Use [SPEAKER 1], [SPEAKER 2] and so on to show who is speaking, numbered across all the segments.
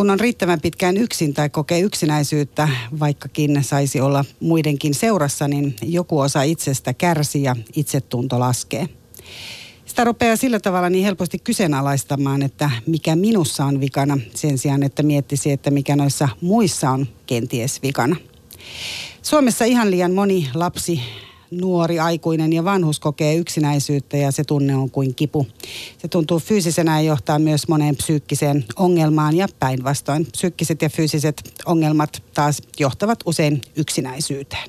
[SPEAKER 1] kun on riittävän pitkään yksin tai kokee yksinäisyyttä, vaikkakin saisi olla muidenkin seurassa, niin joku osa itsestä kärsii ja itsetunto laskee. Sitä rupeaa sillä tavalla niin helposti kyseenalaistamaan, että mikä minussa on vikana, sen sijaan, että miettisi, että mikä noissa muissa on kenties vikana. Suomessa ihan liian moni lapsi nuori, aikuinen ja vanhus kokee yksinäisyyttä ja se tunne on kuin kipu. Se tuntuu fyysisenä ja johtaa myös moneen psyykkiseen ongelmaan ja päinvastoin. Psyykkiset ja fyysiset ongelmat taas johtavat usein yksinäisyyteen.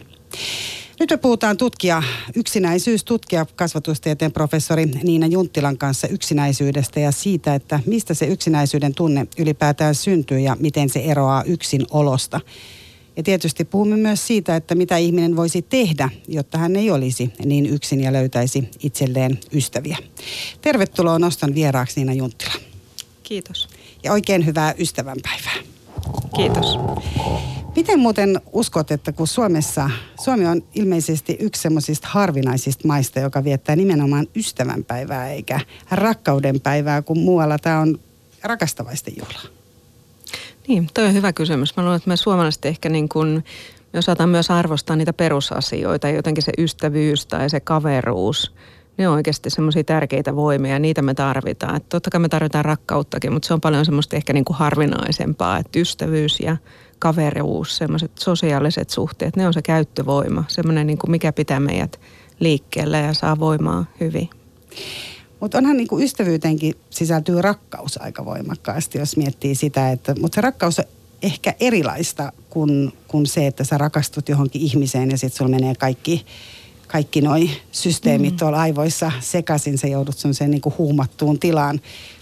[SPEAKER 1] Nyt me puhutaan tutkija, yksinäisyystutkija, kasvatustieteen professori Niina Junttilan kanssa yksinäisyydestä ja siitä, että mistä se yksinäisyyden tunne ylipäätään syntyy ja miten se eroaa yksin olosta. Ja tietysti puhumme myös siitä, että mitä ihminen voisi tehdä, jotta hän ei olisi niin yksin ja löytäisi itselleen ystäviä. Tervetuloa Noston vieraaksi Niina Junttila.
[SPEAKER 2] Kiitos.
[SPEAKER 1] Ja oikein hyvää ystävänpäivää.
[SPEAKER 2] Kiitos.
[SPEAKER 1] Miten muuten uskot, että kun Suomessa, Suomi on ilmeisesti yksi semmoisista harvinaisista maista, joka viettää nimenomaan ystävänpäivää eikä rakkaudenpäivää, kun muualla tämä on rakastavaisten juhlaa?
[SPEAKER 2] Niin, toi on hyvä kysymys. Mä luulen, että me suomalaiset ehkä niin kuin, me osataan myös arvostaa niitä perusasioita, jotenkin se ystävyys tai se kaveruus. Ne on oikeasti semmoisia tärkeitä voimia ja niitä me tarvitaan. Et totta kai me tarvitaan rakkauttakin, mutta se on paljon semmoista ehkä niin kuin harvinaisempaa, että ystävyys ja kaveruus, semmoiset sosiaaliset suhteet, ne on se käyttövoima, semmoinen niin kuin mikä pitää meidät liikkeellä ja saa voimaa hyvin.
[SPEAKER 1] Mutta onhan niinku ystävyytenkin sisältyy rakkaus aika voimakkaasti, jos miettii sitä, että, mutta se rakkaus on ehkä erilaista kuin, kuin se, että sä rakastut johonkin ihmiseen ja sitten sulla menee kaikki, kaikki noi systeemit mm. tuolla aivoissa sekaisin, sä joudut sen niinku huumattuun tilaan.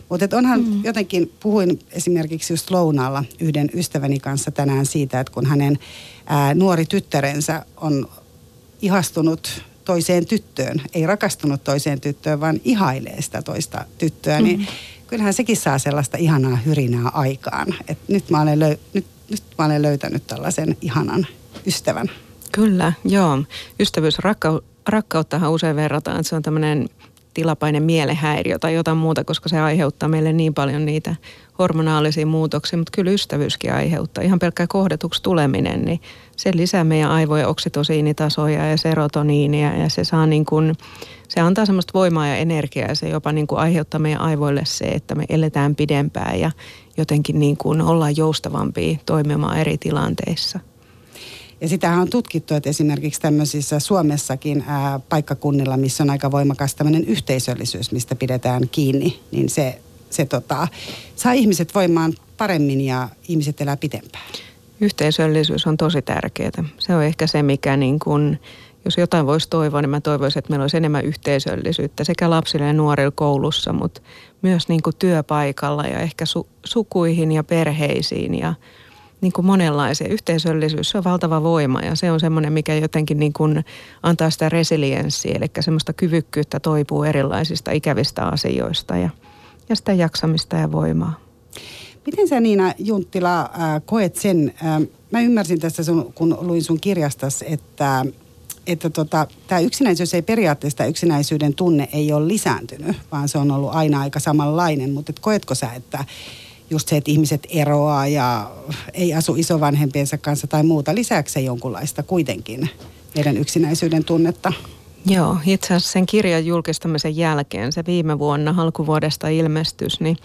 [SPEAKER 1] Mutta onhan mm. jotenkin, puhuin esimerkiksi just lounaalla yhden ystäväni kanssa tänään siitä, että kun hänen ää, nuori tyttärensä on ihastunut toiseen tyttöön, ei rakastunut toiseen tyttöön, vaan ihailee sitä toista tyttöä, mm-hmm. niin kyllähän sekin saa sellaista ihanaa hyrinää aikaan. Et nyt, mä olen löy- nyt, nyt mä olen löytänyt tällaisen ihanan ystävän.
[SPEAKER 2] Kyllä, joo. Ystävyys, rakkau- rakkauttahan usein verrataan, että se on tämmöinen tilapainen mielehäiriö tai jotain muuta, koska se aiheuttaa meille niin paljon niitä hormonaalisia muutoksia, mutta kyllä ystävyyskin aiheuttaa. Ihan pelkkä kohdetuksi tuleminen, niin se lisää meidän aivojen oksitosiinitasoja ja serotoniinia ja se saa niin kuin, se antaa semmoista voimaa ja energiaa ja se jopa niin kuin aiheuttaa meidän aivoille se, että me eletään pidempään ja jotenkin niin kuin ollaan joustavampia toimimaan eri tilanteissa.
[SPEAKER 1] Ja sitähän on tutkittu, että esimerkiksi tämmöisissä Suomessakin ää, paikkakunnilla, missä on aika voimakas tämmöinen yhteisöllisyys, mistä pidetään kiinni, niin se, se tota, saa ihmiset voimaan paremmin ja ihmiset elää pitempään.
[SPEAKER 2] Yhteisöllisyys on tosi tärkeää. Se on ehkä se, mikä niin kuin, jos jotain voisi toivoa, niin mä toivoisin, että meillä olisi enemmän yhteisöllisyyttä sekä lapsille ja nuorille koulussa, mutta myös niin kuin työpaikalla ja ehkä su- sukuihin ja perheisiin ja niin kuin monenlaisia. Yhteisöllisyys, se on valtava voima ja se on semmoinen, mikä jotenkin niin kuin antaa sitä resilienssiä, eli semmoista kyvykkyyttä toipuu erilaisista ikävistä asioista ja, ja sitä jaksamista ja voimaa.
[SPEAKER 1] Miten sä Niina Junttila äh, koet sen, äh, mä ymmärsin tässä sun, kun luin sun kirjastas, että että tota, tämä yksinäisyys ei periaatteessa, yksinäisyyden tunne ei ole lisääntynyt, vaan se on ollut aina aika samanlainen. Mutta et koetko sä, että just se, että ihmiset eroaa ja ei asu isovanhempiensa kanssa tai muuta, lisääkö se jonkunlaista kuitenkin meidän yksinäisyyden tunnetta?
[SPEAKER 2] Joo, itse asiassa sen kirjan julkistamisen jälkeen, se viime vuonna alkuvuodesta ilmestys, niin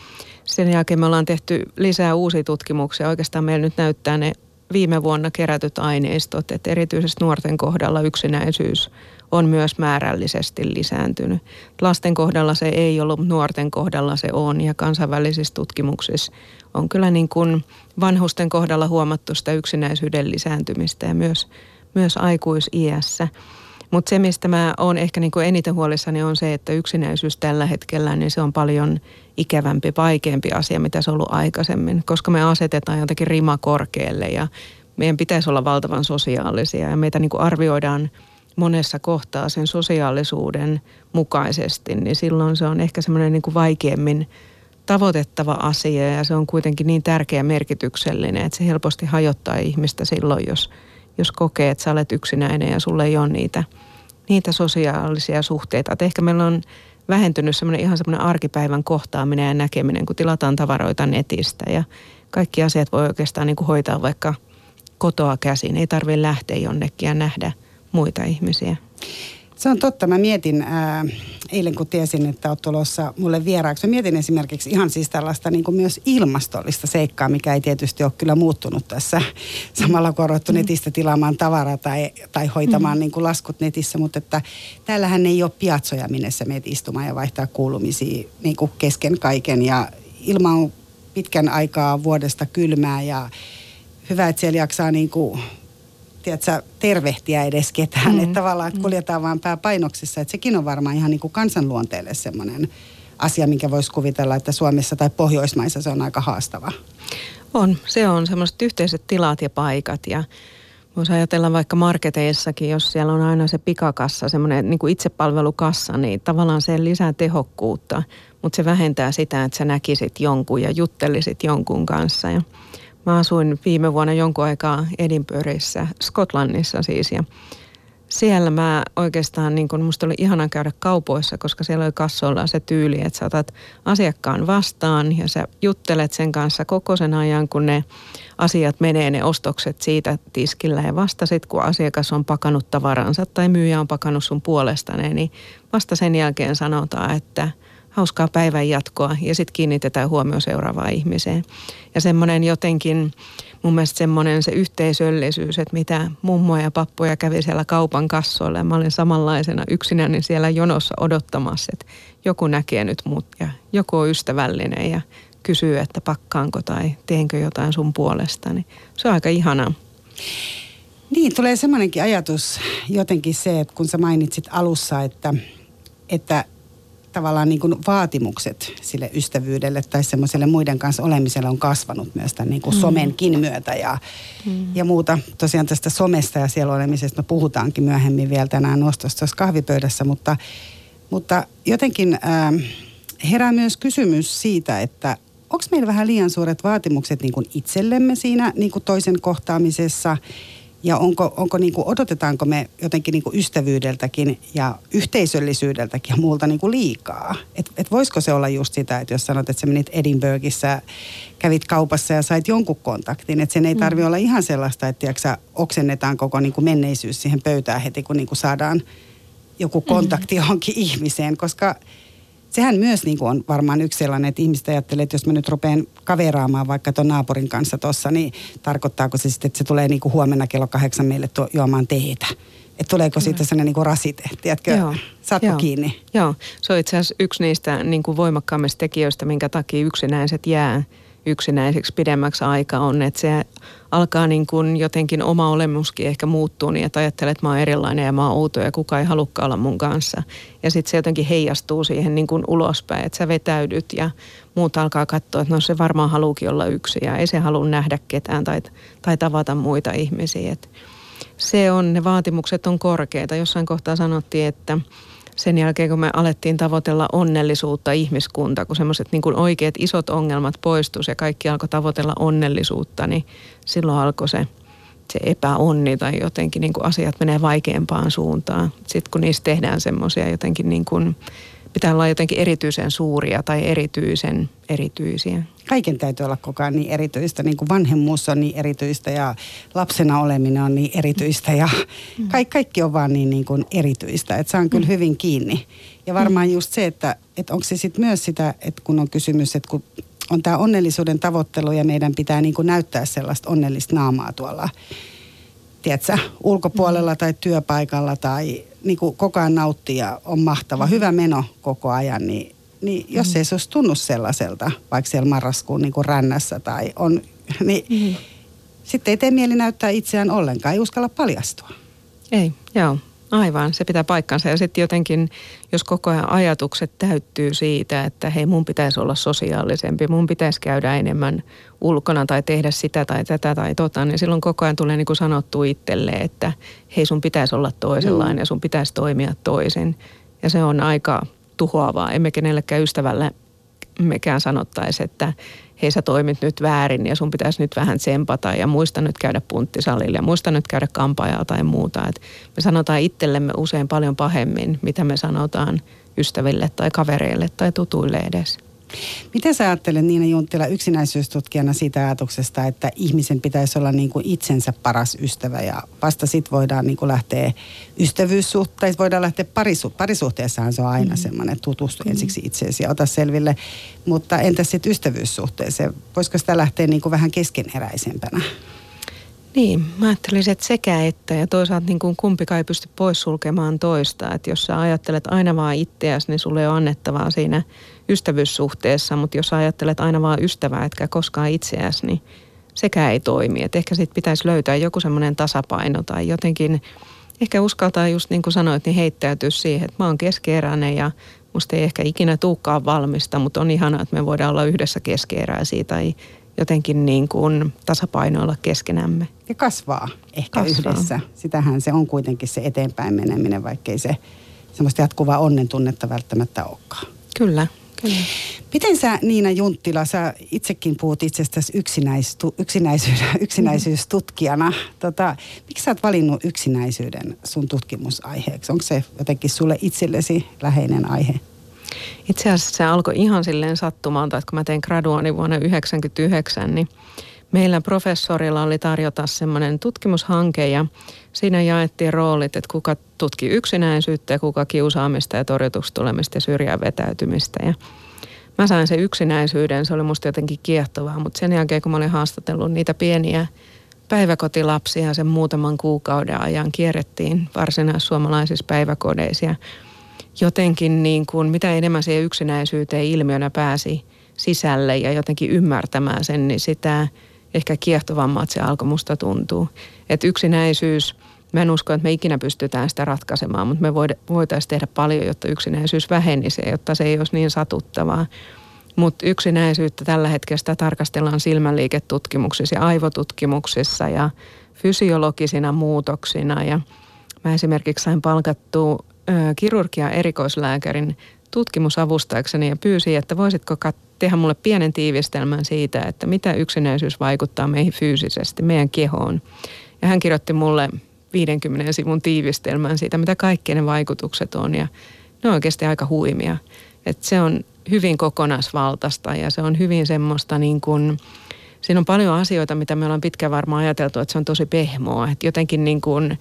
[SPEAKER 2] sen jälkeen me ollaan tehty lisää uusia tutkimuksia. Oikeastaan meillä nyt näyttää ne viime vuonna kerätyt aineistot, että erityisesti nuorten kohdalla yksinäisyys on myös määrällisesti lisääntynyt. Lasten kohdalla se ei ollut, nuorten kohdalla se on ja kansainvälisissä tutkimuksissa on kyllä niin kuin vanhusten kohdalla huomattu sitä yksinäisyyden lisääntymistä ja myös, myös aikuisiässä. Mutta se, mistä mä oon ehkä niin kuin eniten huolissani on se, että yksinäisyys tällä hetkellä, niin se on paljon ikävämpi, vaikeampi asia, mitä se on ollut aikaisemmin, koska me asetetaan jotenkin rima korkealle ja meidän pitäisi olla valtavan sosiaalisia ja meitä niin kuin arvioidaan monessa kohtaa sen sosiaalisuuden mukaisesti, niin silloin se on ehkä semmoinen niin kuin vaikeammin tavoitettava asia ja se on kuitenkin niin tärkeä merkityksellinen, että se helposti hajottaa ihmistä silloin, jos, jos kokee, että sä olet yksinäinen ja sulle ei ole niitä, niitä sosiaalisia suhteita. Että ehkä meillä on vähentynyt semmoinen ihan semmoinen arkipäivän kohtaaminen ja näkeminen, kun tilataan tavaroita netistä ja kaikki asiat voi oikeastaan niin kuin hoitaa vaikka kotoa käsin. Ei tarvitse lähteä jonnekin ja nähdä muita ihmisiä.
[SPEAKER 1] Se on totta. Mä mietin ää, eilen, kun tiesin, että olet tulossa mulle vieraaksi. Mä mietin esimerkiksi ihan siis tällaista niin kuin myös ilmastollista seikkaa, mikä ei tietysti ole kyllä muuttunut tässä. Samalla kun on mm. netistä tilaamaan tavaraa tai, tai hoitamaan mm. niin kuin laskut netissä. Mutta että täällähän ei ole piatsoja, minne sä meet istumaan ja vaihtaa kuulumisia niin kuin kesken kaiken. Ja ilma on pitkän aikaa vuodesta kylmää ja hyvä, että siellä jaksaa niin kuin tiedätkö, tervehtiä edes ketään. Mm. Että tavallaan että mm. kuljetaan vaan pääpainoksissa. Että sekin on varmaan ihan niin kuin kansanluonteelle semmoinen asia, minkä voisi kuvitella, että Suomessa tai Pohjoismaissa se on aika haastava.
[SPEAKER 2] On. Se on semmoiset yhteiset tilat ja paikat ja Voisi ajatella vaikka marketeissakin, jos siellä on aina se pikakassa, semmoinen niin kuin itsepalvelukassa, niin tavallaan se lisää tehokkuutta, mutta se vähentää sitä, että sä näkisit jonkun ja juttelisit jonkun kanssa. Ja Mä asuin viime vuonna jonkun aikaa Edinburghissa, Skotlannissa siis ja siellä mä oikeastaan, niin kun musta oli ihana käydä kaupoissa, koska siellä oli kassoilla se tyyli, että sä otat asiakkaan vastaan ja sä juttelet sen kanssa koko sen ajan, kun ne asiat menee, ne ostokset siitä tiskillä ja vasta sit, kun asiakas on pakannut tavaransa tai myyjä on pakannut sun puolestane, niin vasta sen jälkeen sanotaan, että – hauskaa päivän jatkoa ja sitten kiinnitetään huomio seuraavaan ihmiseen. Ja semmoinen jotenkin, mun mielestä semmoinen se yhteisöllisyys, että mitä mummoja ja pappoja kävi siellä kaupan kassoilla ja mä olin samanlaisena yksinäni siellä jonossa odottamassa, että joku näkee nyt mut ja joku on ystävällinen ja kysyy, että pakkaanko tai teenkö jotain sun puolesta, niin se on aika ihanaa.
[SPEAKER 1] Niin, tulee semmoinenkin ajatus jotenkin se, että kun sä mainitsit alussa, että, että tavallaan niin kuin vaatimukset sille ystävyydelle tai semmoiselle muiden kanssa olemiselle on kasvanut myös tämän niin kuin mm. somenkin myötä ja, mm. ja muuta. Tosiaan tästä somesta ja siellä olemisesta me puhutaankin myöhemmin vielä tänään nostossa kahvipöydässä, mutta, mutta jotenkin äh, herää myös kysymys siitä, että onko meillä vähän liian suuret vaatimukset niin kuin itsellemme siinä niin kuin toisen kohtaamisessa – ja onko, onko niin kuin, odotetaanko me jotenkin niin kuin ystävyydeltäkin ja yhteisöllisyydeltäkin ja muulta niin kuin liikaa? Et, et voisiko se olla just sitä, että jos sanot, että sä menit Edinburghissa, kävit kaupassa ja sait jonkun kontaktin, että sen ei tarvi mm. olla ihan sellaista, että tiiäksä, oksennetaan koko niin kuin menneisyys siihen pöytään heti, kun niin kuin saadaan joku kontakti mm. johonkin ihmiseen, koska – sehän myös niin kuin on varmaan yksi sellainen, että ihmiset ajattelee, että jos mä nyt rupean kaveraamaan vaikka tuon naapurin kanssa tuossa, niin tarkoittaako se sitten, että se tulee niin kuin huomenna kello kahdeksan meille tuo, juomaan teetä? Että tuleeko siitä sellainen niin kuin rasite, tiedätkö? Joo. Saatko Joo. kiinni?
[SPEAKER 2] Joo, se on itse asiassa yksi niistä niin kuin voimakkaammista tekijöistä, minkä takia yksinäiset jää yksinäiseksi pidemmäksi aikaa on, että se alkaa niin kuin jotenkin oma olemuskin ehkä muuttuu niin, että ajattelee, että mä oon erilainen ja mä oon outo ja kukaan ei halukka olla mun kanssa. Ja sitten se jotenkin heijastuu siihen niin kuin ulospäin, että sä vetäydyt ja muut alkaa katsoa, että no se varmaan haluukin olla yksi ja ei se halua nähdä ketään tai, tai tavata muita ihmisiä. Et se on, ne vaatimukset on korkeita. Jossain kohtaa sanottiin, että sen jälkeen, kun me alettiin tavoitella onnellisuutta ihmiskunta, kun semmoiset niin kuin oikeat isot ongelmat poistuivat ja kaikki alkoi tavoitella onnellisuutta, niin silloin alkoi se, se epäonni tai jotenkin niin kuin asiat menee vaikeampaan suuntaan. Sitten kun niistä tehdään semmoisia jotenkin niin kuin pitää olla jotenkin erityisen suuria tai erityisen erityisiä.
[SPEAKER 1] Kaiken täytyy olla koko ajan niin erityistä, niin kuin vanhemmuus on niin erityistä ja lapsena oleminen on niin erityistä ja mm. kaikki, kaikki on vaan niin, niin kuin erityistä, että saan kyllä mm. hyvin kiinni. Ja varmaan just se, että, että onko se sitten myös sitä, että kun on kysymys, että kun on tämä onnellisuuden tavoittelu ja meidän pitää niin kuin näyttää sellaista onnellista naamaa tuolla, tiedätkö, ulkopuolella mm. tai työpaikalla tai niin kuin koko ajan nauttii ja on mahtava, hyvä meno koko ajan, niin, niin jos mm. ei se olisi tunnu sellaiselta, vaikka siellä marraskuun niin kuin rännässä tai on, niin mm. sitten ei tee mieli näyttää itseään ollenkaan, ei uskalla paljastua.
[SPEAKER 2] Ei, joo. Aivan, se pitää paikkansa. Ja sitten jotenkin, jos koko ajan ajatukset täyttyy siitä, että hei mun pitäisi olla sosiaalisempi, mun pitäisi käydä enemmän ulkona tai tehdä sitä tai tätä tai tota, niin silloin koko ajan tulee niin kuin sanottu itselle, että hei sun pitäisi olla toisenlainen ja sun pitäisi toimia toisin. Ja se on aika tuhoavaa. Emme kenellekään ystävälle mekään sanottaisi, että hei sä toimit nyt väärin ja sun pitäisi nyt vähän tsempata ja muista nyt käydä punttisalille ja muista nyt käydä kampaajalla tai muuta. Et me sanotaan itsellemme usein paljon pahemmin, mitä me sanotaan ystäville tai kavereille tai tutuille edes.
[SPEAKER 1] Miten sä ajattelet Niina Junttila yksinäisyystutkijana siitä ajatuksesta, että ihmisen pitäisi olla niin kuin itsensä paras ystävä ja vasta sitten voidaan niin kuin lähteä ystävyyssuhteeseen, voidaan lähteä parisu, parisuhteessahan se on aina mm. semmoinen tutustu mm. ensiksi itseesi ja ota selville, mutta entäs sitten ystävyyssuhteeseen, voisiko sitä lähteä niin kuin vähän keskeneräisempänä?
[SPEAKER 2] Niin, mä ajattelisin, että sekä että ja toisaalta niin kuin kumpikaan ei pysty poissulkemaan toista. Että jos sä ajattelet aina vaan itseäsi, niin sulle on annettavaa siinä ystävyyssuhteessa, mutta jos ajattelet aina vaan ystävää, etkä koskaan itseäsi, niin sekä ei toimi. Et ehkä sitten pitäisi löytää joku semmoinen tasapaino tai jotenkin, ehkä uskaltaa just niin kuin sanoit, niin heittäytyä siihen, että mä oon keskeeräinen ja musta ei ehkä ikinä tuukkaan valmista, mutta on ihanaa, että me voidaan olla yhdessä keskeeräisiä tai jotenkin niin kuin tasapainoilla keskenämme.
[SPEAKER 1] Ja kasvaa ehkä kasvaa. yhdessä. Sitähän se on kuitenkin se eteenpäin meneminen, vaikkei se semmoista jatkuvaa onnen tunnetta välttämättä olekaan.
[SPEAKER 2] Kyllä, kyllä.
[SPEAKER 1] Miten sä Niina Junttila, sä itsekin puhut itsestäsi yksinäistu, yksinäisyys, yksinäisyystutkijana. Tota, miksi sä oot valinnut yksinäisyyden sun tutkimusaiheeksi? Onko se jotenkin sulle itsellesi läheinen aihe?
[SPEAKER 2] Itse asiassa se alkoi ihan silleen sattumalta, että kun mä tein graduani vuonna 1999, niin meillä professorilla oli tarjota semmoinen tutkimushanke ja siinä jaettiin roolit, että kuka tutki yksinäisyyttä ja kuka kiusaamista ja torjutuksi tulemista ja syrjään vetäytymistä. Ja mä sain sen yksinäisyyden, se oli musta jotenkin kiehtovaa, mutta sen jälkeen kun mä olin haastatellut niitä pieniä päiväkotilapsia sen muutaman kuukauden ajan kierrettiin varsinaissuomalaisissa päiväkodeissa ja jotenkin niin kuin, mitä enemmän siihen yksinäisyyteen ilmiönä pääsi sisälle ja jotenkin ymmärtämään sen, niin sitä ehkä kiehtovammat se alkoi musta tuntuu. Että yksinäisyys, mä en usko, että me ikinä pystytään sitä ratkaisemaan, mutta me voitaisiin tehdä paljon, jotta yksinäisyys vähenisi, jotta se ei olisi niin satuttavaa. Mutta yksinäisyyttä tällä hetkellä sitä tarkastellaan silmänliiketutkimuksissa ja aivotutkimuksissa ja fysiologisina muutoksina. Ja mä esimerkiksi sain palkattua kirurgia erikoislääkärin tutkimusavustajakseni ja pyysi, että voisitko tehdä mulle pienen tiivistelmän siitä, että mitä yksinäisyys vaikuttaa meihin fyysisesti, meidän kehoon. Ja hän kirjoitti mulle 50 sivun tiivistelmän siitä, mitä kaikki ne vaikutukset on ja ne on oikeasti aika huimia. Et se on hyvin kokonaisvaltaista ja se on hyvin semmoista niin kuin, siinä on paljon asioita, mitä me ollaan pitkään varmaan ajateltu, että se on tosi pehmoa. Että jotenkin niin kuin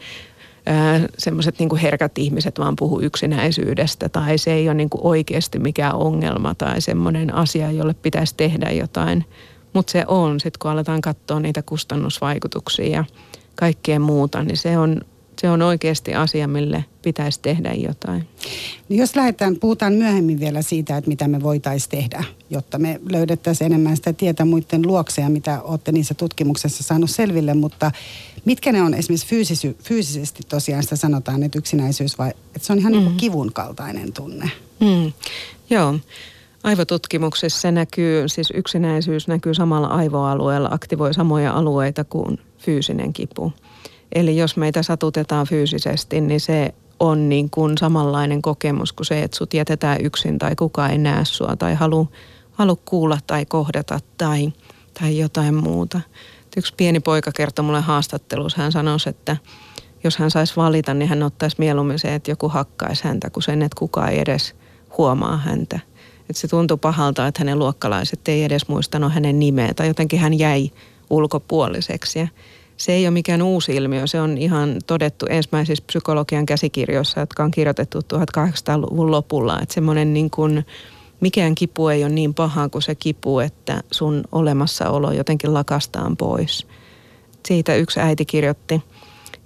[SPEAKER 2] semmoiset niin herkät ihmiset vaan puhuu yksinäisyydestä tai se ei ole niin kuin oikeasti mikään ongelma tai semmoinen asia, jolle pitäisi tehdä jotain. Mutta se on, sitten kun aletaan katsoa niitä kustannusvaikutuksia ja kaikkea muuta, niin se on, se on oikeasti asia, mille pitäisi tehdä jotain.
[SPEAKER 1] No jos lähdetään, puhutaan myöhemmin vielä siitä, että mitä me voitaisiin tehdä, jotta me löydettäisiin enemmän sitä tietä muiden luokseja, mitä olette niissä tutkimuksessa saanut selville, mutta mitkä ne on esimerkiksi fyysisy, fyysisesti tosiaan sitä sanotaan, että yksinäisyys vai että se on ihan niin kuin kivun kaltainen tunne?
[SPEAKER 2] Mm. Joo. Aivotutkimuksessa se näkyy, siis yksinäisyys näkyy samalla aivoalueella, aktivoi samoja alueita kuin fyysinen kipu. Eli jos meitä satutetaan fyysisesti, niin se on niin kuin samanlainen kokemus kuin se, että sut jätetään yksin tai kukaan ei näe sua tai halu, halu kuulla tai kohdata tai, tai jotain muuta. Yksi pieni poika kertoi mulle haastattelussa, hän sanoi, että jos hän saisi valita, niin hän ottaisi mieluummin se, että joku hakkaisi häntä, kuin sen, että kukaan ei edes huomaa häntä. Että se tuntui pahalta, että hänen luokkalaiset ei edes muistanut hänen nimeä tai jotenkin hän jäi ulkopuoliseksi. Ja se ei ole mikään uusi ilmiö, se on ihan todettu ensimmäisissä psykologian käsikirjoissa, jotka on kirjoitettu 1800-luvun lopulla. Että semmoinen niin kuin, mikään kipu ei ole niin paha kuin se kipu, että sun olemassaolo jotenkin lakastaan pois. Siitä yksi äiti kirjoitti,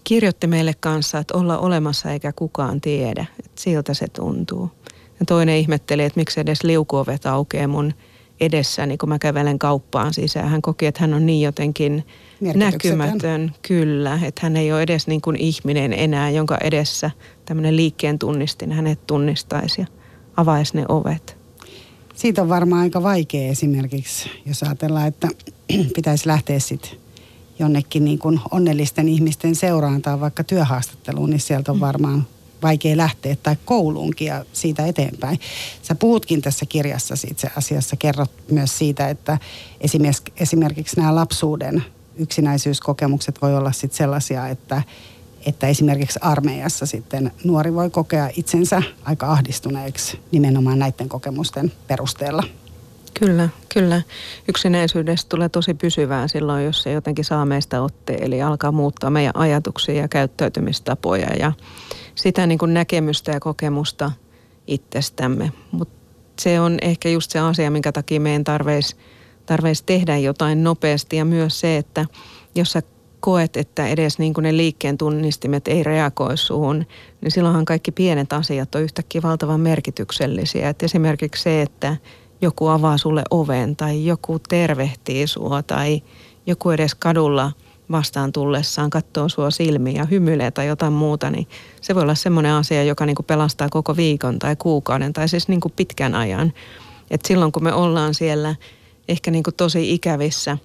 [SPEAKER 2] kirjoitti meille kanssa, että olla olemassa eikä kukaan tiedä. Että siltä se tuntuu. Ja toinen ihmetteli, että miksi edes liukuovet aukeaa mun edessäni, kun mä kävelen kauppaan sisään. Hän koki, että hän on niin jotenkin näkymätön, kyllä. Että hän ei ole edes niin kuin ihminen enää, jonka edessä tämmöinen liikkeen tunnistin hänet tunnistaisi ja avaisi ne ovet.
[SPEAKER 1] Siitä on varmaan aika vaikea esimerkiksi, jos ajatellaan, että pitäisi lähteä sitten jonnekin niin kuin onnellisten ihmisten seuraan tai vaikka työhaastatteluun, niin sieltä on mm. varmaan vaikea lähteä tai kouluunkin ja siitä eteenpäin. Sä puhutkin tässä kirjassa itse asiassa, kerrot myös siitä, että esimerkiksi, nämä lapsuuden yksinäisyyskokemukset voi olla sitten sellaisia, että, että esimerkiksi armeijassa sitten nuori voi kokea itsensä aika ahdistuneeksi nimenomaan näiden kokemusten perusteella.
[SPEAKER 2] Kyllä, kyllä. Yksinäisyydestä tulee tosi pysyvää silloin, jos se jotenkin saa meistä otteen, eli alkaa muuttaa meidän ajatuksia ja käyttäytymistapoja ja sitä niin kuin näkemystä ja kokemusta itsestämme. Mutta se on ehkä just se asia, minkä takia meidän tarveisi tarveis tehdä jotain nopeasti ja myös se, että jos sä koet, että edes niin kuin ne liikkeen tunnistimet ei reagoi suhun, niin silloinhan kaikki pienet asiat on yhtäkkiä valtavan merkityksellisiä. Et esimerkiksi se, että joku avaa sulle oven tai joku tervehtii sua tai joku edes kadulla vastaan tullessaan katsoo sua silmiä ja hymyilee tai jotain muuta, niin se voi olla semmoinen asia, joka niin kuin pelastaa koko viikon tai kuukauden tai siis niin kuin pitkän ajan. Et silloin kun me ollaan siellä ehkä niin kuin tosi ikävissä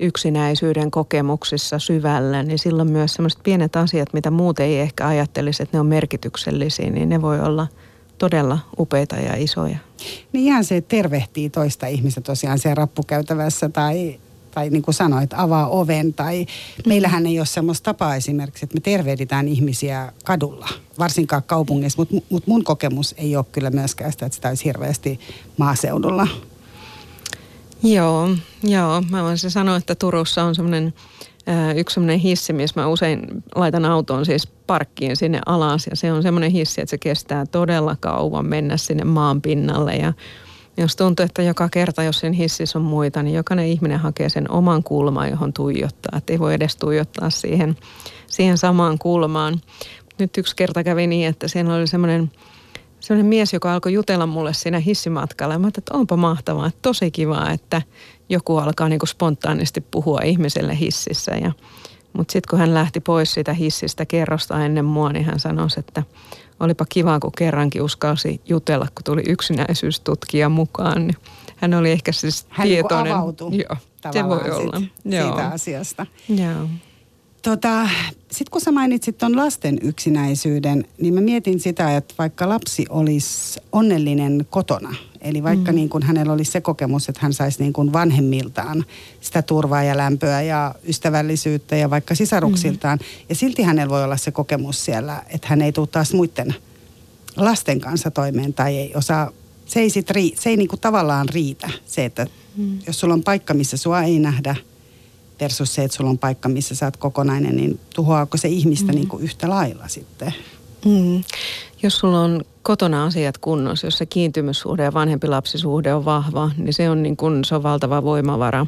[SPEAKER 2] yksinäisyyden kokemuksissa syvällä, niin silloin myös semmoiset pienet asiat, mitä muuten ei ehkä ajattelisi, että ne on merkityksellisiä, niin ne voi olla – todella upeita ja isoja.
[SPEAKER 1] Niin ihan se tervehtii toista ihmistä tosiaan siellä rappukäytävässä tai, tai niin kuin sanoit, avaa oven. Tai meillähän ei ole semmoista tapaa esimerkiksi, että me tervehditään ihmisiä kadulla, varsinkaan kaupungissa. Mutta mut mun kokemus ei ole kyllä myöskään sitä, että sitä olisi hirveästi maaseudulla.
[SPEAKER 2] Joo, joo. Mä voisin sanoa, että Turussa on semmoinen yksi semmoinen hissi, missä mä usein laitan autoon siis parkkiin sinne alas. Ja se on semmoinen hissi, että se kestää todella kauan mennä sinne maan pinnalle. Ja jos tuntuu, että joka kerta, jos sen hississä on muita, niin jokainen ihminen hakee sen oman kulman, johon tuijottaa. Että ei voi edes tuijottaa siihen, siihen samaan kulmaan. Nyt yksi kerta kävi niin, että siellä oli semmoinen semmoinen mies, joka alkoi jutella mulle siinä hissimatkalla. Mä ajattelin, että onpa mahtavaa, että tosi kiva, että joku alkaa niin kuin spontaanisti puhua ihmiselle hississä. Ja, mutta sitten kun hän lähti pois siitä hissistä kerrosta ennen mua, niin hän sanoi, että olipa kiva, kun kerrankin uskalsi jutella, kun tuli yksinäisyystutkija mukaan. Niin hän oli ehkä siis
[SPEAKER 1] hän
[SPEAKER 2] niinku tietoinen.
[SPEAKER 1] Hän avautui
[SPEAKER 2] Joo, se voi olla.
[SPEAKER 1] Sit,
[SPEAKER 2] Joo.
[SPEAKER 1] siitä asiasta.
[SPEAKER 2] Joo.
[SPEAKER 1] Tota, Sitten kun sä mainitsit tuon lasten yksinäisyyden, niin mä mietin sitä, että vaikka lapsi olisi onnellinen kotona, eli vaikka mm. niin kuin hänellä olisi se kokemus, että hän saisi niin kuin vanhemmiltaan sitä turvaa ja lämpöä ja ystävällisyyttä ja vaikka sisaruksiltaan, mm. ja silti hänellä voi olla se kokemus siellä, että hän ei tule taas muiden lasten kanssa toimeen tai ei osaa, se ei, sit rii, se ei niin kuin tavallaan riitä se, että mm. jos sulla on paikka, missä sua ei nähdä – versus se, että sulla on paikka, missä sä oot kokonainen, niin tuhoaako se ihmistä mm. niin kuin yhtä lailla sitten?
[SPEAKER 2] Mm. Jos sulla on kotona asiat kunnossa, jos se kiintymyssuhde ja vanhempi lapsisuhde on vahva, niin se on, niin kuin, se on valtava voimavara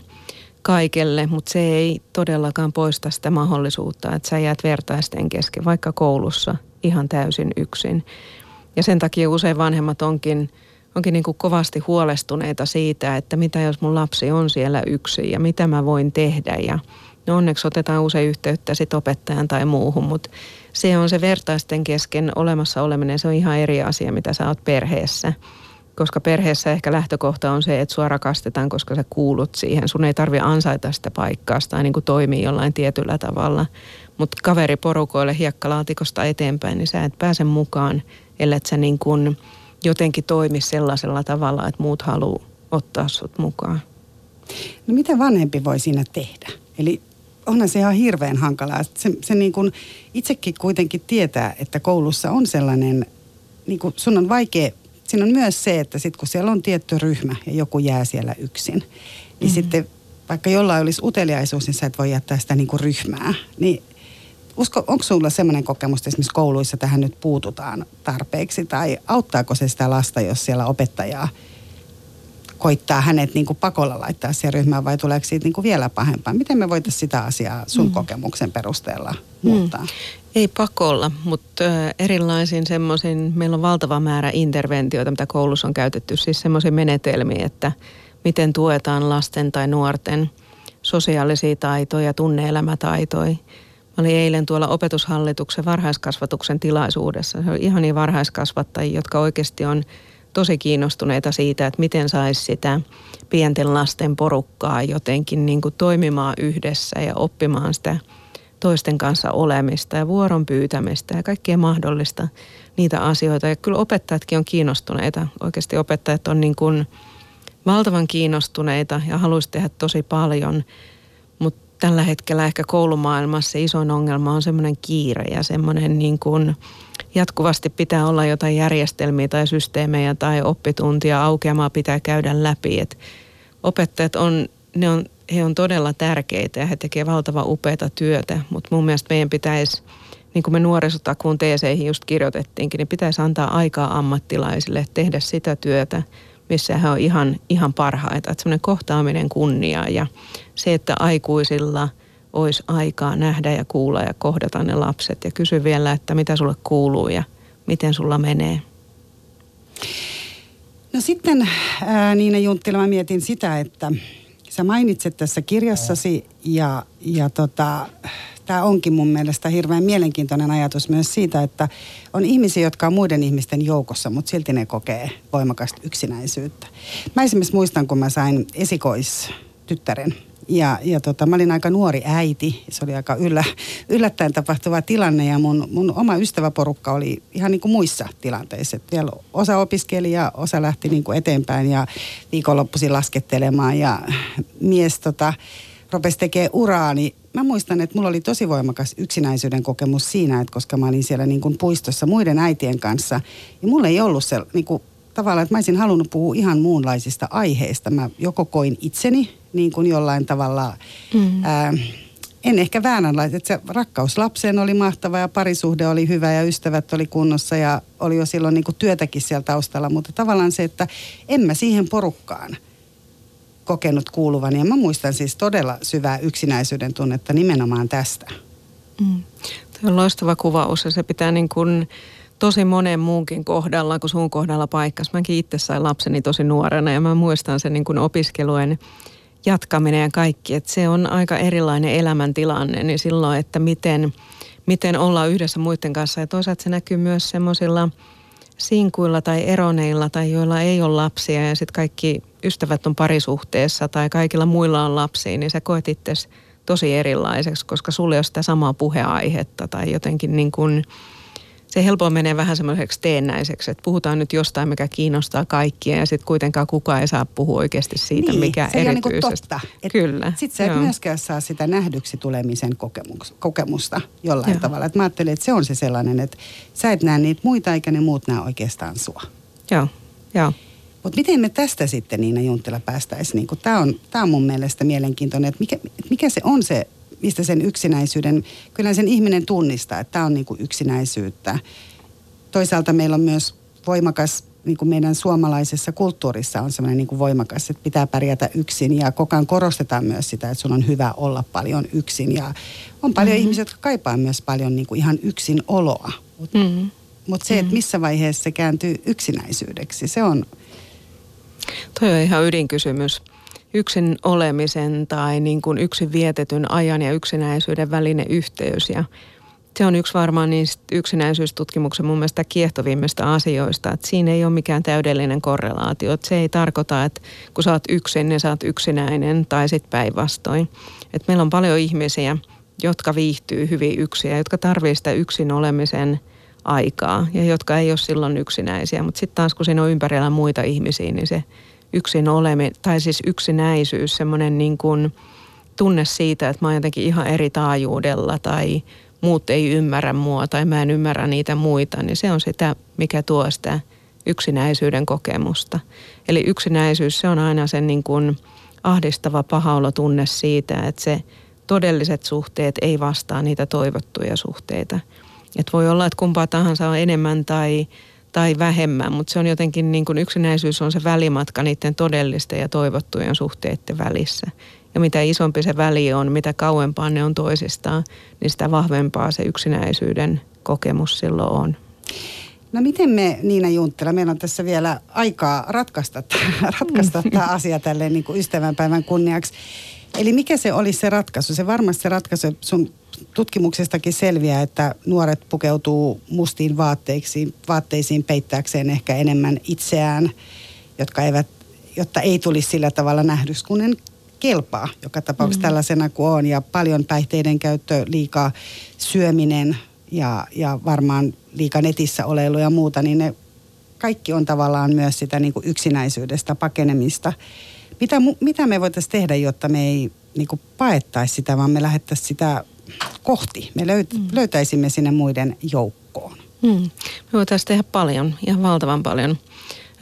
[SPEAKER 2] kaikelle, mutta se ei todellakaan poista sitä mahdollisuutta, että sä jäät vertaisten kesken, vaikka koulussa ihan täysin yksin. Ja sen takia usein vanhemmat onkin – onkin niin kuin kovasti huolestuneita siitä, että mitä jos mun lapsi on siellä yksin ja mitä mä voin tehdä. Ja no onneksi otetaan usein yhteyttä sit opettajan tai muuhun, mutta se on se vertaisten kesken olemassa oleminen, se on ihan eri asia, mitä sä oot perheessä. Koska perheessä ehkä lähtökohta on se, että sua rakastetaan, koska sä kuulut siihen. Sun ei tarvi ansaita sitä paikkaa tai niin kuin toimii jollain tietyllä tavalla. Mutta kaveriporukoille hiekkalaatikosta eteenpäin, niin sä et pääse mukaan, ellei sä niin kuin – jotenkin toimi sellaisella tavalla, että muut haluaa ottaa sut mukaan.
[SPEAKER 1] No mitä vanhempi voi siinä tehdä? Eli onhan se ihan hirveän hankalaa. Se, se niin kuin itsekin kuitenkin tietää, että koulussa on sellainen, niin kuin sun on vaikea, siinä on myös se, että sit kun siellä on tietty ryhmä ja joku jää siellä yksin, niin mm-hmm. sitten vaikka jollain olisi uteliaisuus, niin sä et voi jättää sitä niin kuin ryhmää. Niin usko, onko sulla semmoinen kokemus, että esimerkiksi kouluissa tähän nyt puututaan tarpeeksi, tai auttaako se sitä lasta, jos siellä opettajaa koittaa hänet niin kuin pakolla laittaa siihen ryhmään, vai tuleeko siitä niin kuin vielä pahempaa? Miten me voitaisiin sitä asiaa sun mm. kokemuksen perusteella muuttaa? Mm.
[SPEAKER 2] Ei pakolla, mutta erilaisin semmoisin, meillä on valtava määrä interventioita, mitä koulussa on käytetty, siis semmoisia menetelmiä, että miten tuetaan lasten tai nuorten sosiaalisia taitoja, tunne-elämätaitoja Mä olin eilen tuolla opetushallituksen varhaiskasvatuksen tilaisuudessa. Se on ihania varhaiskasvattajia, jotka oikeasti on tosi kiinnostuneita siitä, että miten saisi sitä pienten lasten porukkaa jotenkin niin kuin toimimaan yhdessä ja oppimaan sitä toisten kanssa olemista ja vuoron pyytämistä ja kaikkea mahdollista niitä asioita. Ja kyllä opettajatkin on kiinnostuneita. Oikeasti opettajat on niin kuin valtavan kiinnostuneita ja haluaisi tehdä tosi paljon – tällä hetkellä ehkä koulumaailmassa isoin ongelma on semmoinen kiire ja semmoinen niin kuin jatkuvasti pitää olla jotain järjestelmiä tai systeemejä tai oppituntia aukeamaa pitää käydä läpi. Et opettajat on, ne on, he on todella tärkeitä ja he tekevät valtavan upeata työtä, mutta mun mielestä meidän pitäisi, niin kuin me nuorisotakuun teeseihin just kirjoitettiinkin, niin pitäisi antaa aikaa ammattilaisille tehdä sitä työtä, missä he on ihan, ihan parhaita. Että semmoinen kohtaaminen kunnia ja se, että aikuisilla olisi aikaa nähdä ja kuulla ja kohdata ne lapset ja kysy vielä, että mitä sulle kuuluu ja miten sulla menee.
[SPEAKER 1] No sitten ää, Niina Junttila, mä mietin sitä, että sä mainitset tässä kirjassasi ja, ja tota, tämä onkin mun mielestä hirveän mielenkiintoinen ajatus myös siitä, että on ihmisiä, jotka on muiden ihmisten joukossa, mutta silti ne kokee voimakasta yksinäisyyttä. Mä esimerkiksi muistan, kun mä sain esikoistyttären ja, ja tota, mä olin aika nuori äiti. Se oli aika yllä, yllättäen tapahtuva tilanne ja mun, mun oma ystäväporukka oli ihan niin kuin muissa tilanteissa. Et vielä osa opiskeli ja osa lähti niin kuin eteenpäin ja viikonloppuisin laskettelemaan ja mies tota, rupesi tekemään uraa, niin mä muistan, että mulla oli tosi voimakas yksinäisyyden kokemus siinä, että koska mä olin siellä niin kuin puistossa muiden äitien kanssa, ja mulla ei ollut se niin kuin, tavallaan, että mä olisin halunnut puhua ihan muunlaisista aiheista. Mä joko koin itseni niin kuin jollain tavalla, mm. ää, en ehkä väänänlaista, että se rakkaus lapseen oli mahtava ja parisuhde oli hyvä ja ystävät oli kunnossa ja oli jo silloin niin kuin työtäkin siellä taustalla, mutta tavallaan se, että en mä siihen porukkaan – kokenut kuuluvani. Ja mä muistan siis todella syvää yksinäisyyden tunnetta nimenomaan tästä.
[SPEAKER 2] Mm. Tuo on loistava kuvaus ja se pitää niin kuin tosi monen muunkin kohdalla kuin sun kohdalla paikkas. Mäkin itse sain lapseni tosi nuorena ja mä muistan sen niin kuin opiskelujen jatkaminen ja kaikki, että se on aika erilainen elämäntilanne, niin silloin, että miten, miten olla yhdessä muiden kanssa. Ja toisaalta se näkyy myös semmoisilla sinkuilla tai eroneilla tai joilla ei ole lapsia ja sitten kaikki ystävät on parisuhteessa tai kaikilla muilla on lapsia, niin sä koet itse tosi erilaiseksi, koska sulle ei ole sitä samaa puheaihetta tai jotenkin niin kuin, se helpoin menee vähän semmoiseksi teennäiseksi, että puhutaan nyt jostain, mikä kiinnostaa kaikkia ja sitten kuitenkaan kukaan ei saa puhua oikeasti siitä,
[SPEAKER 1] niin,
[SPEAKER 2] mikä
[SPEAKER 1] se
[SPEAKER 2] erityisesti. Niin
[SPEAKER 1] totta. Et Kyllä. Sitten sä et myöskään saa sitä nähdyksi tulemisen kokemus, kokemusta jollain joo. tavalla. Et mä ajattelin, että se on se sellainen, että sä et näe niitä muita eikä ne muut näe oikeastaan sua.
[SPEAKER 2] Joo, joo.
[SPEAKER 1] Mutta miten me tästä sitten Niina Junttila päästäisiin? Niin Tämä on, tää on mun mielestä mielenkiintoinen, että mikä, mikä se on se, mistä sen yksinäisyyden, kyllä sen ihminen tunnistaa, että tämä on niin kuin yksinäisyyttä. Toisaalta meillä on myös voimakas, niin kuin meidän suomalaisessa kulttuurissa on semmoinen niin kuin voimakas, että pitää pärjätä yksin ja koko ajan korostetaan myös sitä, että sun on hyvä olla paljon yksin. Ja on paljon mm-hmm. ihmisiä, jotka kaipaa myös paljon niin kuin ihan yksin oloa. Mutta mm-hmm. mut se, että mm-hmm. missä vaiheessa se kääntyy yksinäisyydeksi, se on,
[SPEAKER 2] Toi on ihan ydinkysymys. Yksin olemisen tai niin kuin yksin vietetyn ajan ja yksinäisyyden välinen yhteys. Ja se on yksi varmaan niistä yksinäisyystutkimuksen mun mielestä kiehtovimmista asioista, että siinä ei ole mikään täydellinen korrelaatio. Että se ei tarkoita, että kun sä oot yksin, niin sä oot yksinäinen tai sitten päinvastoin. Että meillä on paljon ihmisiä, jotka viihtyy hyvin yksin ja jotka tarvitsevat sitä yksin olemisen – aikaa ja jotka ei ole silloin yksinäisiä. Mutta sitten taas kun siinä on ympärillä muita ihmisiä, niin se yksin olemi, tai siis yksinäisyys, semmoinen niin kuin tunne siitä, että mä oon jotenkin ihan eri taajuudella tai muut ei ymmärrä mua tai mä en ymmärrä niitä muita, niin se on sitä, mikä tuo sitä yksinäisyyden kokemusta. Eli yksinäisyys, se on aina sen niin kuin ahdistava paha tunne siitä, että se todelliset suhteet ei vastaa niitä toivottuja suhteita – et voi olla, että kumpaa tahansa on enemmän tai, tai vähemmän, mutta se on jotenkin niin kuin yksinäisyys on se välimatka niiden todellisten ja toivottujen suhteiden välissä. Ja mitä isompi se väli on, mitä kauempaa ne on toisistaan, niin sitä vahvempaa se yksinäisyyden kokemus silloin on.
[SPEAKER 1] No miten me, Niina Junttila, meillä on tässä vielä aikaa ratkaista, ratkaista tämä asia tälleen niin kuin ystävänpäivän kunniaksi. Eli mikä se olisi se ratkaisu? Se varmasti se ratkaisu sun tutkimuksestakin selviää, että nuoret pukeutuu mustiin vaatteisiin, vaatteisiin peittääkseen ehkä enemmän itseään, jotka eivät, jotta ei tulisi sillä tavalla nähdyksi, kun en kelpaa joka tapauksessa mm. tällaisena kuin on. Ja paljon päihteiden käyttö, liikaa syöminen ja, ja varmaan liika netissä oleilu ja muuta, niin ne kaikki on tavallaan myös sitä niin kuin yksinäisyydestä pakenemista. Mitä, mitä me voitaisiin tehdä, jotta me ei niin kuin paettaisi sitä, vaan me lähettäisiin sitä kohti. Me löyt, mm. löytäisimme sinne muiden joukkoon.
[SPEAKER 2] Hmm. Me voitaisiin tehdä paljon, ihan valtavan paljon.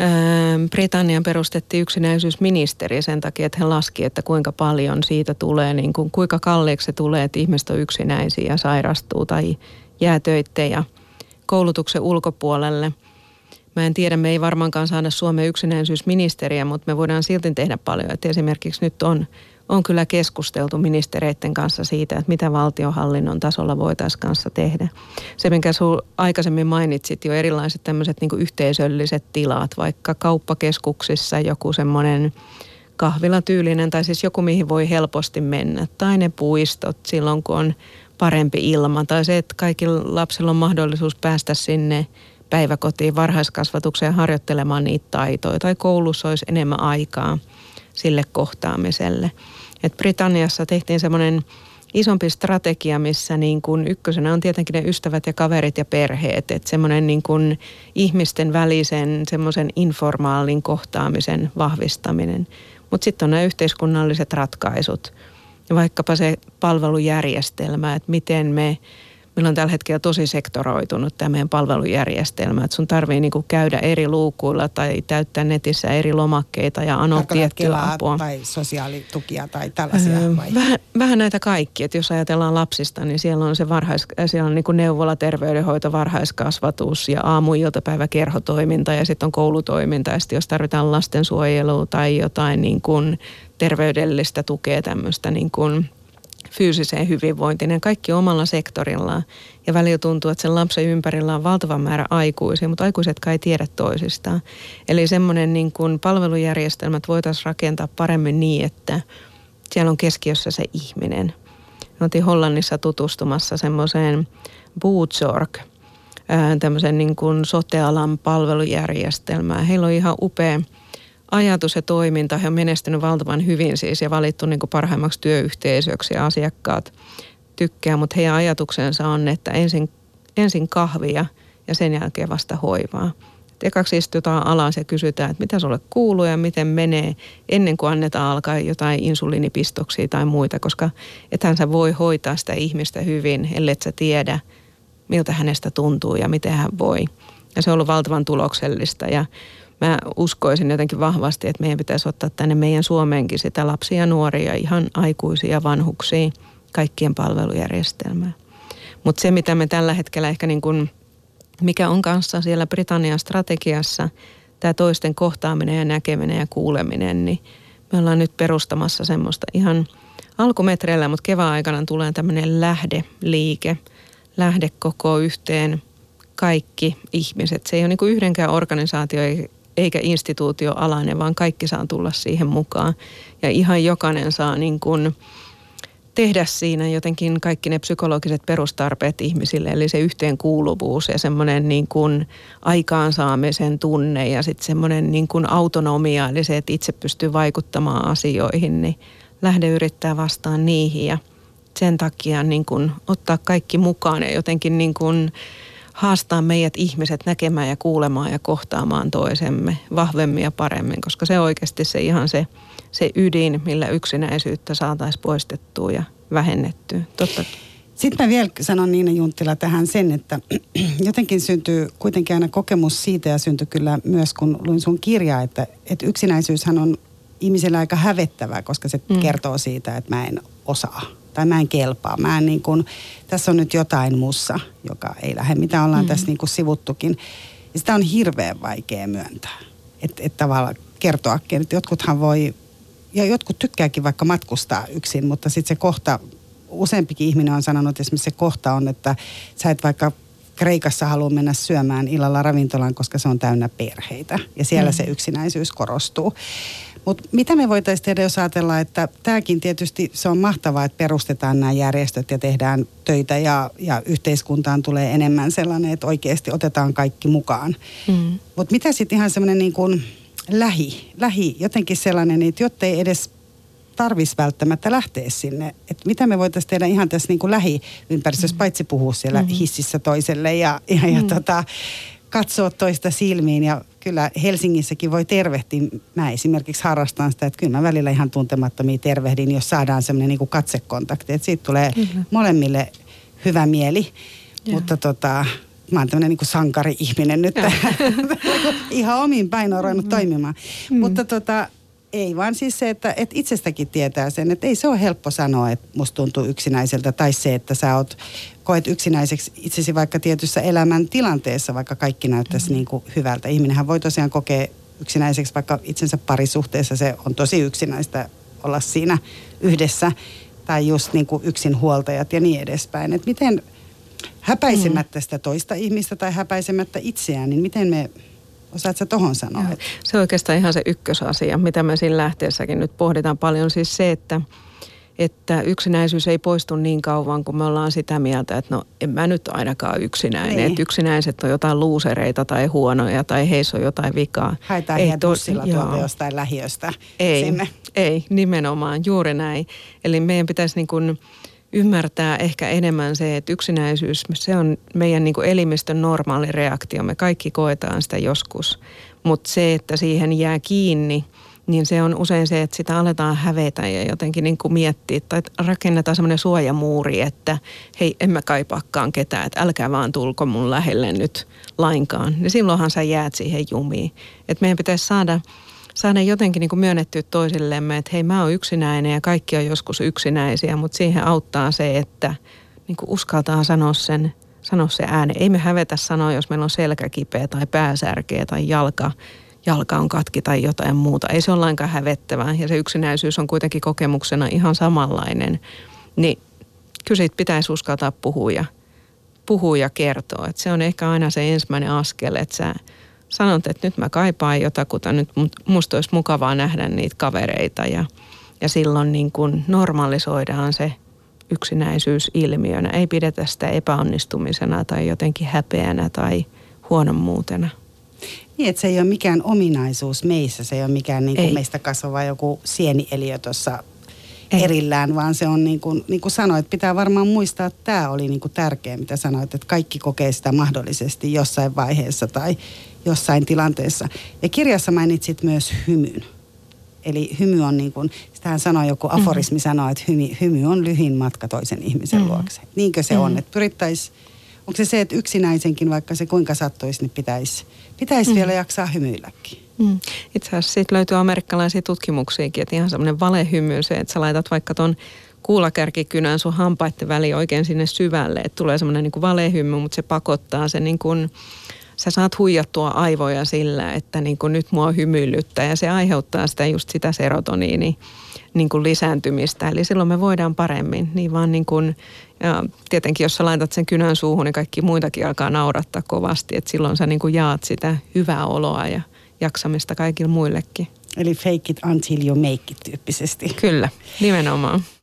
[SPEAKER 2] Öö, Britannian perustettiin yksinäisyysministeri sen takia, että he laski, että kuinka paljon siitä tulee, niin kuin, kuinka kalliiksi se tulee, että ihmiset on yksinäisiä ja sairastuu tai jää töitte ja koulutuksen ulkopuolelle. Mä en tiedä, me ei varmaankaan saada Suomen yksinäisyysministeriä, mutta me voidaan silti tehdä paljon. Että esimerkiksi nyt on on kyllä keskusteltu ministereiden kanssa siitä, että mitä valtiohallinnon tasolla voitaisiin kanssa tehdä. Se, minkä sinun aikaisemmin mainitsit jo, erilaiset tämmöiset niin yhteisölliset tilat, vaikka kauppakeskuksissa joku semmoinen kahvilatyylinen tai siis joku, mihin voi helposti mennä. Tai ne puistot silloin, kun on parempi ilma. Tai se, että kaikilla lapsilla on mahdollisuus päästä sinne päiväkotiin varhaiskasvatukseen harjoittelemaan niitä taitoja. Tai koulussa olisi enemmän aikaa sille kohtaamiselle. Et Britanniassa tehtiin semmoinen isompi strategia, missä niin kuin ykkösenä on tietenkin ne ystävät ja kaverit ja perheet. Että semmoinen niin kuin ihmisten välisen semmoisen informaalin kohtaamisen vahvistaminen. Mutta sitten on nämä yhteiskunnalliset ratkaisut. Ja vaikkapa se palvelujärjestelmä, että miten me meillä on tällä hetkellä tosi sektoroitunut tämä meidän palvelujärjestelmä, että sun tarvii niinku käydä eri luukuilla tai täyttää netissä eri lomakkeita ja anoa tiettyä apua.
[SPEAKER 1] tai sosiaalitukia tai tällaisia öö, vai?
[SPEAKER 2] Vähän, vähän näitä kaikki, että jos ajatellaan lapsista, niin siellä on se varhais, siellä on niinku neuvola, terveydenhoito, varhaiskasvatus ja aamu, iltapäivä, kerhotoiminta ja sitten on koulutoiminta ja sitten jos tarvitaan lastensuojelua tai jotain niin kuin terveydellistä tukea tämmöistä niin kuin – fyysiseen hyvinvointiin ja kaikki omalla sektorillaan. Ja välillä tuntuu, että sen lapsen ympärillä on valtava määrä aikuisia, mutta aikuisetkaan ei tiedä toisistaan. Eli semmoinen niin kuin palvelujärjestelmät voitaisiin rakentaa paremmin niin, että siellä on keskiössä se ihminen. Me oltiin Hollannissa tutustumassa semmoiseen Bootsorg, tämmöisen niin kuin sotealan palvelujärjestelmään. Heillä on ihan upea ajatus ja toiminta. He on menestynyt valtavan hyvin siis ja valittu niin kuin parhaimmaksi työyhteisöksi ja asiakkaat tykkää, mutta heidän ajatuksensa on, että ensin, ensin kahvia ja sen jälkeen vasta hoivaa. Ekaksi istutaan alas ja kysytään, että mitä sulle kuuluu ja miten menee ennen kuin annetaan alkaa jotain insuliinipistoksia tai muita, koska ethän sä voi hoitaa sitä ihmistä hyvin, ellei sä tiedä, miltä hänestä tuntuu ja miten hän voi. Ja se on ollut valtavan tuloksellista ja mä uskoisin jotenkin vahvasti, että meidän pitäisi ottaa tänne meidän Suomeenkin sitä lapsia nuoria, ihan aikuisia, vanhuksia, kaikkien palvelujärjestelmää. Mutta se, mitä me tällä hetkellä ehkä niin kuin, mikä on kanssa siellä Britannian strategiassa, tämä toisten kohtaaminen ja näkeminen ja kuuleminen, niin me ollaan nyt perustamassa semmoista ihan alkumetreillä, mutta kevään aikana tulee tämmöinen lähdeliike, lähde koko yhteen kaikki ihmiset. Se ei ole niin yhdenkään organisaatio eikä instituutio alainen, vaan kaikki saa tulla siihen mukaan. Ja ihan jokainen saa niin kuin tehdä siinä jotenkin kaikki ne psykologiset perustarpeet ihmisille, eli se yhteenkuuluvuus ja semmoinen niin kuin aikaansaamisen tunne ja sitten semmoinen niin kuin autonomia, eli se, että itse pystyy vaikuttamaan asioihin, niin lähde yrittää vastaan niihin ja sen takia niin kuin ottaa kaikki mukaan ja jotenkin niin kuin haastaa meidät ihmiset näkemään ja kuulemaan ja kohtaamaan toisemme vahvemmin ja paremmin, koska se oikeasti se ihan se, se ydin, millä yksinäisyyttä saataisiin poistettua ja vähennettyä. Totta.
[SPEAKER 1] Sitten mä vielä sanon Niina Junttila tähän sen, että jotenkin syntyy kuitenkin aina kokemus siitä ja syntyi kyllä myös kun luin sun kirjaa, että, että yksinäisyyshän on ihmisellä aika hävettävää, koska se mm. kertoo siitä, että mä en osaa tai mä en kelpaa. Mä en niin kuin, tässä on nyt jotain mussa, joka ei lähde, mitä ollaan mm. tässä niin kuin sivuttukin. Ja sitä on hirveän vaikea myöntää. Että et tavallaan kertoakin, että jotkuthan voi, ja jotkut tykkääkin vaikka matkustaa yksin, mutta sitten se kohta, useampikin ihminen on sanonut, että esimerkiksi se kohta on, että sä et vaikka Kreikassa halua mennä syömään illalla ravintolaan, koska se on täynnä perheitä. Ja siellä mm. se yksinäisyys korostuu. Mutta mitä me voitaisiin tehdä, jos ajatellaan, että tämäkin tietysti se on mahtavaa, että perustetaan nämä järjestöt ja tehdään töitä ja, ja yhteiskuntaan tulee enemmän sellainen, että oikeasti otetaan kaikki mukaan. Mm. Mutta mitä sitten ihan semmoinen niin kuin lähi, lähi, jotenkin sellainen, että jotta ei edes tarvitsisi välttämättä lähteä sinne. Että mitä me voitaisiin tehdä ihan tässä niin kuin lähiympäristössä, mm. paitsi puhua siellä mm. hississä toiselle ja, ja, ja mm. tota, katsoa toista silmiin ja kyllä Helsingissäkin voi tervehtiä. Mä esimerkiksi harrastan sitä, että kyllä mä välillä ihan tuntemattomia tervehdin, jos saadaan semmoinen niin katsekontakti. Että siitä tulee kyllä. molemmille hyvä mieli. Ja. Mutta tota, mä oon tämmöinen niin sankari-ihminen nyt. Ihan omin päin on mm. toimimaan. Mm. Mutta tota, ei vaan siis se, että, että itsestäkin tietää sen, että ei se ole helppo sanoa, että musta tuntuu yksinäiseltä. Tai se, että sä oot, koet yksinäiseksi itsesi vaikka tietyssä elämän tilanteessa, vaikka kaikki näyttäisi mm. niin kuin hyvältä. Ihminenhän voi tosiaan kokea yksinäiseksi vaikka itsensä parisuhteessa. Se on tosi yksinäistä olla siinä yhdessä. Tai just niin kuin yksinhuoltajat ja niin edespäin. Että miten häpäisemättä sitä toista ihmistä tai häpäisemättä itseään, niin miten me Osaatko sä tohon sanoa? Että...
[SPEAKER 2] Se on oikeastaan ihan se ykkösasia, mitä me siinä lähteessäkin nyt pohditaan paljon. Siis se, että, että yksinäisyys ei poistu niin kauan, kun me ollaan sitä mieltä, että no en mä nyt ainakaan yksinäinen. Niin. Että yksinäiset on jotain luusereita tai huonoja tai heissä on jotain vikaa.
[SPEAKER 1] Haetaan ei to- bussilla tuolta jostain lähiöstä
[SPEAKER 2] ei,
[SPEAKER 1] sinne.
[SPEAKER 2] Ei, nimenomaan, juuri näin. Eli meidän pitäisi niin kuin ymmärtää ehkä enemmän se, että yksinäisyys, se on meidän niin kuin elimistön normaali reaktio. Me kaikki koetaan sitä joskus, mutta se, että siihen jää kiinni, niin se on usein se, että sitä aletaan hävetä ja jotenkin niin kuin miettiä tai rakennetaan semmoinen suojamuuri, että hei, en mä kaipaakaan ketään, että älkää vaan tulko mun lähelle nyt lainkaan. Ja silloinhan sä jäät siihen jumiin. Että meidän pitäisi saada saada jotenkin niin kuin myönnettyä toisillemme, että hei mä oon yksinäinen ja kaikki on joskus yksinäisiä, mutta siihen auttaa se, että niin kuin uskaltaa sanoa sen, sanoa se ääni. Ei me hävetä sanoa, jos meillä on selkä kipeä tai pääsärkeä tai jalka, jalka on katki tai jotain muuta. Ei se ole lainkaan hävettävää ja se yksinäisyys on kuitenkin kokemuksena ihan samanlainen. Niin kyllä siitä pitäisi uskaltaa puhua ja, puhua ja kertoa. Että se on ehkä aina se ensimmäinen askel, että sä – sanot, että nyt mä kaipaan jotakuta, nyt musta olisi mukavaa nähdä niitä kavereita ja, ja silloin niin kuin normalisoidaan se yksinäisyys ilmiönä. Ei pidetä sitä epäonnistumisena tai jotenkin häpeänä tai huonommuutena.
[SPEAKER 1] Niin, että se ei ole mikään ominaisuus meissä, se ei ole mikään niin kuin meistä kasvava joku sienieliö tuossa erillään, vaan se on niin kuin, niin kuin sanoit, pitää varmaan muistaa, että tämä oli niin kuin tärkeä, mitä sanoit, että kaikki kokee sitä mahdollisesti jossain vaiheessa tai jossain tilanteessa. Ja kirjassa mainitsit myös hymyn. Eli hymy on niin kuin, sitähän sanoi joku mhm. aforismi mm-hmm. sanoo, että hymy, hymy on lyhin matka toisen ihmisen mm-hmm. luokse. Niinkö se mm-hmm. on, että pyrittäisiin, onko se se, että yksinäisenkin, vaikka se kuinka sattuisi, niin pitäisi, pitäisi mm-hmm. vielä jaksaa hymyilläkin.
[SPEAKER 2] Mm. Itse asiassa siitä löytyy amerikkalaisia tutkimuksiakin, että ihan semmoinen valehymy se, että sä laitat vaikka ton kuulakärkikynän sun hampaiden väliin oikein sinne syvälle, että tulee semmoinen niin valehymy, mutta se pakottaa sen niin kuin sä saat huijattua aivoja sillä, että niin kuin nyt mua hymyilyttää ja se aiheuttaa sitä just sitä serotoniini niin kuin lisääntymistä. Eli silloin me voidaan paremmin. Niin vaan niin kuin, ja tietenkin jos sä laitat sen kynän suuhun, niin kaikki muitakin alkaa naurattaa kovasti. Että silloin sä niin kuin jaat sitä hyvää oloa ja jaksamista kaikille muillekin.
[SPEAKER 1] Eli fake it until you make it tyyppisesti.
[SPEAKER 2] Kyllä, nimenomaan.